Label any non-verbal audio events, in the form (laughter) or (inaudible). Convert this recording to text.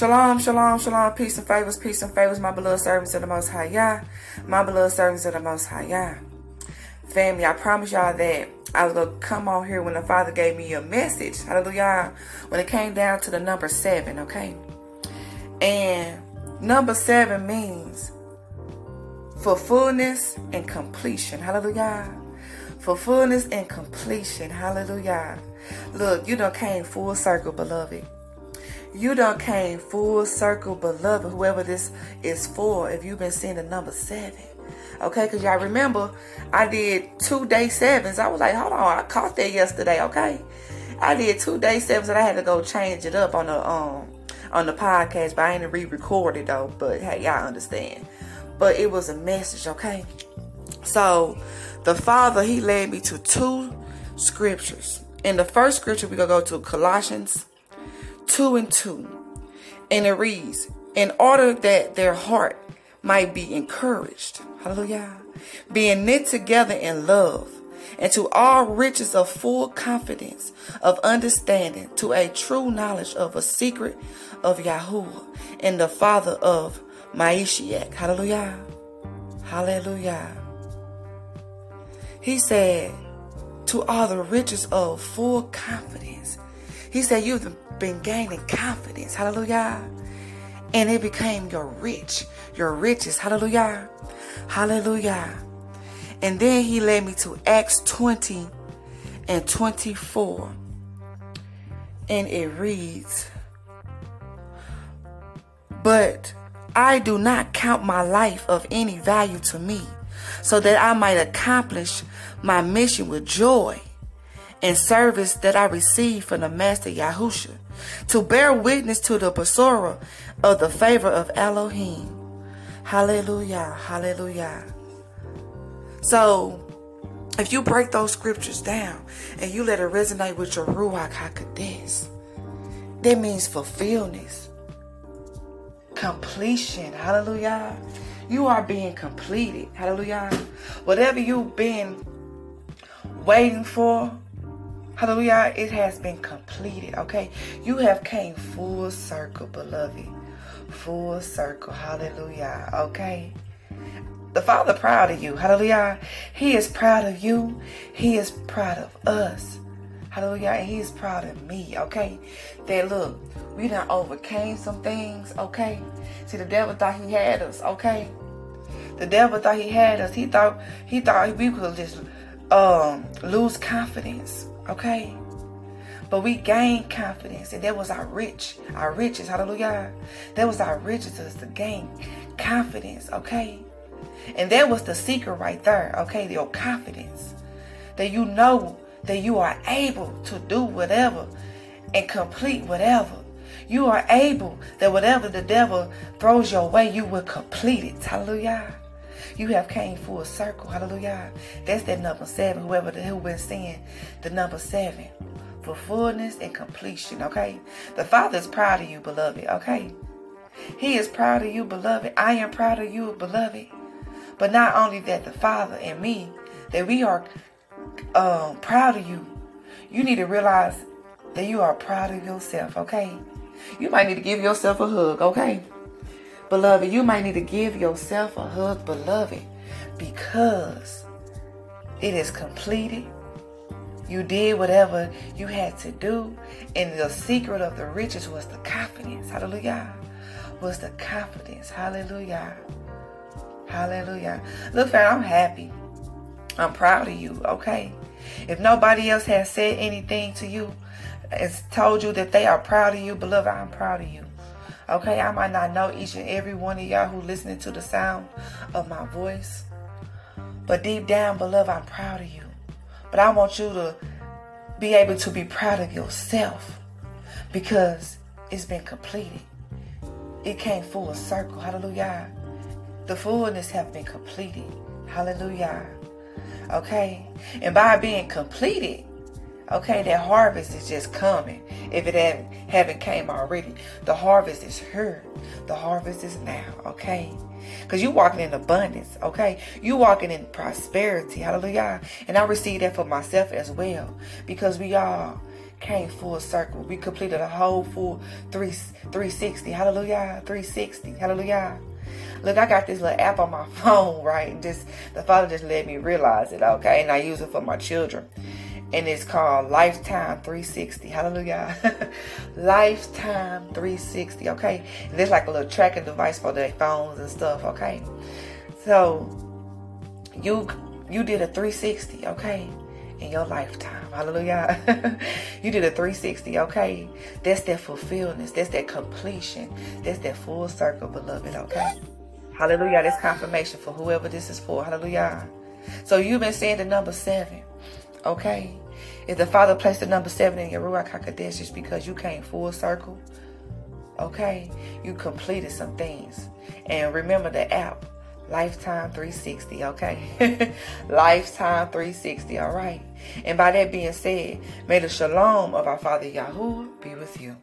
Shalom, shalom, shalom, peace and favors, peace and favors, my beloved servants of the Most High Yah, my beloved servants of the Most High Yah. Family, I promise y'all that I was going to come on here when the Father gave me a message, hallelujah, when it came down to the number seven, okay? And number seven means for fullness and completion, hallelujah. For fullness and completion, hallelujah. Look, you done came full circle, beloved. You done came full circle, beloved, whoever this is for, if you've been seeing the number seven. Okay, because y'all remember I did two day sevens. I was like, hold on, I caught that yesterday, okay? I did two day sevens and I had to go change it up on the um on the podcast, but I ain't re-recorded though. But hey, y'all understand. But it was a message, okay? So the Father, He led me to two scriptures. In the first scripture, we're gonna go to Colossians 2 and 2. And it reads, In order that their heart might be encouraged, hallelujah, being knit together in love, and to all riches of full confidence of understanding, to a true knowledge of a secret of Yahuwah and the Father of Mashiach. Hallelujah. Hallelujah. He said, to all the riches of full confidence. He said, You've been gaining confidence. Hallelujah. And it became your rich, your riches. Hallelujah. Hallelujah. And then he led me to Acts 20 and 24. And it reads, But I do not count my life of any value to me, so that I might accomplish my mission with joy and service that I received from the Master Yahusha, to bear witness to the Besorah of the favor of Elohim. Hallelujah, hallelujah. So, if you break those scriptures down and you let it resonate with your Ruach HaKodesh, that means fulfillment, completion. Hallelujah. You are being completed. Hallelujah. Whatever you've been waiting for, hallelujah, it has been completed. Okay. You have came full circle, beloved. Full circle. Hallelujah. Okay the Father proud of you. Hallelujah. He is proud of you. He is proud of us. Hallelujah. And he is proud of me. Okay. That look, we done overcame some things. Okay. See, the devil thought he had us. Okay. The devil thought he had us. He thought he thought we could just um lose confidence. Okay. But we gained confidence, and that was our rich, our riches. Hallelujah. That was our riches us to gain confidence. Okay. And that was the secret right there, okay? Your confidence. That you know that you are able to do whatever and complete whatever. You are able that whatever the devil throws your way, you will complete it. Hallelujah. You have came full circle. Hallelujah. That's that number seven. Whoever the, who been saying the number seven for fullness and completion. Okay. The Father is proud of you, beloved. Okay. He is proud of you, beloved. I am proud of you, beloved. But not only that, the Father and me, that we are um, proud of you. You need to realize that you are proud of yourself, okay? You might need to give yourself a hug, okay? Beloved, you might need to give yourself a hug, beloved, because it is completed. You did whatever you had to do. And the secret of the riches was the confidence. Hallelujah. Was the confidence. Hallelujah. Hallelujah. Look, fam, I'm happy. I'm proud of you, okay? If nobody else has said anything to you, has told you that they are proud of you, beloved, I'm proud of you. Okay, I might not know each and every one of y'all who listening to the sound of my voice. But deep down, beloved, I'm proud of you. But I want you to be able to be proud of yourself because it's been completed. It came full circle. Hallelujah. The fullness have been completed. Hallelujah. Okay? And by being completed, okay, that harvest is just coming. If it haven't, haven't came already, the harvest is here. The harvest is now, okay? Because you walking in abundance, okay? You walking in prosperity, hallelujah. And I receive that for myself as well. Because we all came full circle. We completed a whole full three, 360. Hallelujah. 360. Hallelujah. Look, I got this little app on my (laughs) phone, right? And just the Father just let me realize it, okay? And I use it for my children. And it's called Lifetime 360. Hallelujah. (laughs) Lifetime 360, okay? And it's like a little tracking device for their phones and stuff, okay? So you you did a 360, okay? In your lifetime. Hallelujah. (laughs) you did a 360, okay? That's that fulfillment. That's that completion. That's that full circle, beloved, okay? Hallelujah. That's confirmation for whoever this is for. Hallelujah. So you've been saying the number seven. Okay? If the Father placed the number seven in your Ruach it's because you came full circle. Okay? You completed some things. And remember the app, Lifetime 360, okay? (laughs) Lifetime 360, all right? And by that being said, may the shalom of our Father Yahweh be with you.